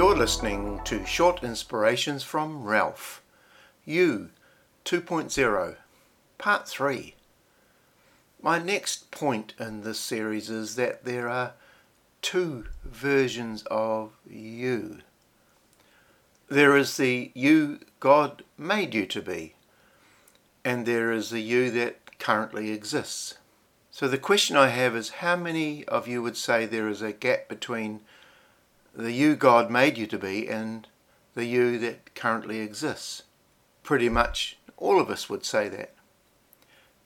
You're listening to Short Inspirations from Ralph. You 2.0, Part 3. My next point in this series is that there are two versions of you. There is the you God made you to be, and there is the you that currently exists. So the question I have is how many of you would say there is a gap between the you God made you to be and the you that currently exists? Pretty much all of us would say that.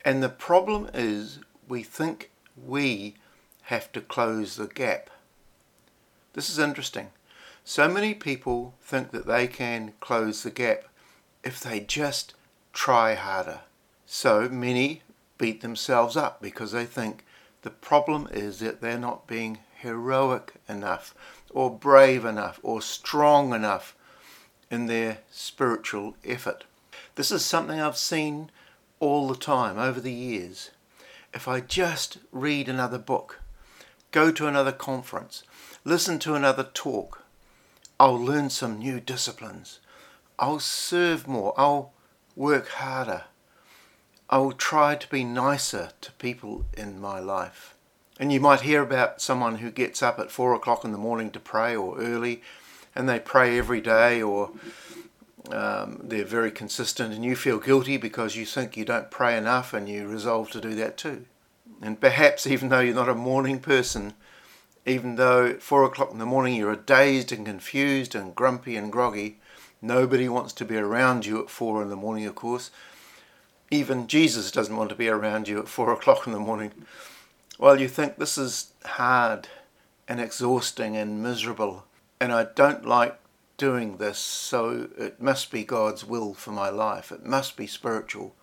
And the problem is we think we have to close the gap. This is interesting. So many people think that they can close the gap if they just try harder. So many beat themselves up because they think the problem is that they're not being heroic enough or brave enough or strong enough in their spiritual effort. This is something I've seen all the time over the years. If I just read another book, go to another conference, listen to another talk, I'll learn some new disciplines. I'll serve more. I'll work harder. I will try to be nicer to people in my life. And you might hear about someone who gets up at four o'clock in the morning to pray or early, and they pray every day, or um, they're very consistent, and you feel guilty because you think you don't pray enough and you resolve to do that too. And perhaps, even though you're not a morning person, even though at four o'clock in the morning you're dazed and confused and grumpy and groggy, nobody wants to be around you at four in the morning, of course. Even Jesus doesn't want to be around you at four o'clock in the morning. Well, you think this is hard and exhausting and miserable, and I don't like doing this, so it must be God's will for my life. It must be spiritual.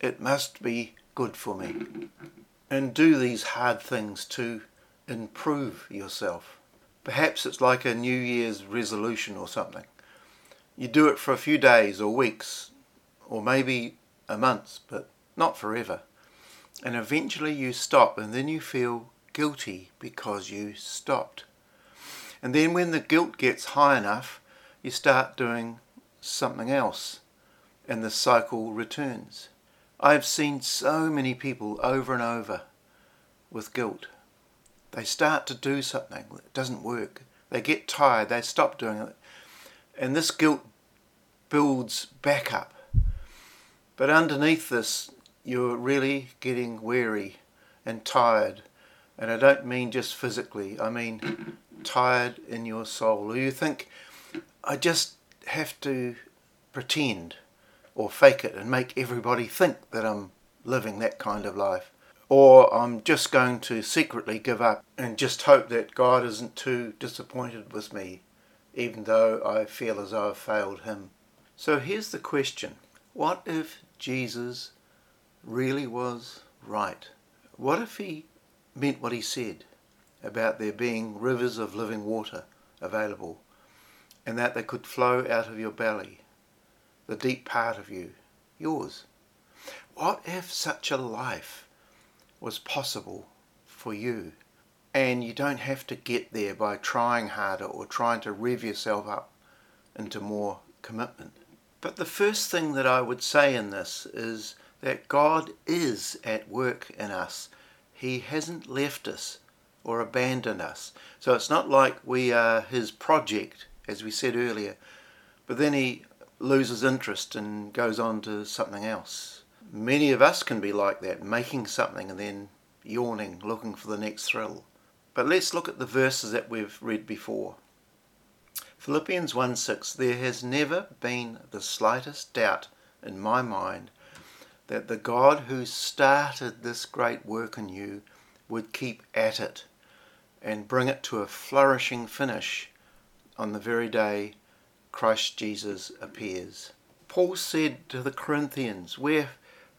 It must be good for me. And do these hard things to improve yourself. Perhaps it's like a New Year's resolution or something. You do it for a few days or weeks, or maybe a month, but not forever. And eventually you stop, and then you feel guilty because you stopped. And then when the guilt gets high enough, you start doing something else, and the cycle returns. I have seen so many people over and over with guilt. They start to do something, that doesn't work. They get tired, they stop doing it. And this guilt builds back up. But underneath this, you're really getting weary and tired. And I don't mean just physically, I mean tired in your soul. Or you think, I just have to pretend or fake it and make everybody think that I'm living that kind of life. Or I'm just going to secretly give up and just hope that God isn't too disappointed with me, even though I feel as though I've failed Him. So here's the question What if Jesus really was right? What if He meant what He said about there being rivers of living water available and that they could flow out of your belly, the deep part of you, yours? What if such a life was possible for you? And you don't have to get there by trying harder or trying to rev yourself up into more commitment. But the first thing that I would say in this is that God is at work in us. He hasn't left us or abandoned us. So it's not like we are His project, as we said earlier, but then He loses interest and goes on to something else. Many of us can be like that, making something and then yawning, looking for the next thrill. But let's look at the verses that we've read before. Philippians 1 6 There has never been the slightest doubt in my mind that the God who started this great work in you would keep at it and bring it to a flourishing finish on the very day Christ Jesus appears. Paul said to the Corinthians, We're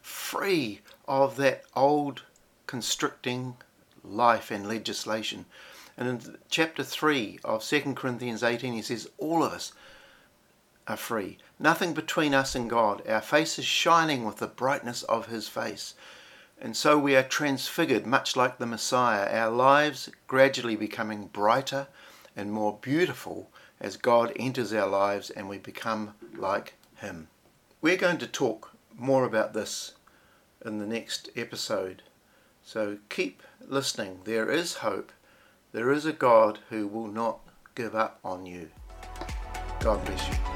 free of that old constricting life and legislation. And in chapter 3 of 2 Corinthians 18, he says, All of us are free. Nothing between us and God. Our face is shining with the brightness of his face. And so we are transfigured, much like the Messiah, our lives gradually becoming brighter and more beautiful as God enters our lives and we become like Him. We're going to talk more about this in the next episode. So keep listening. There is hope. There is a God who will not give up on you. God bless you.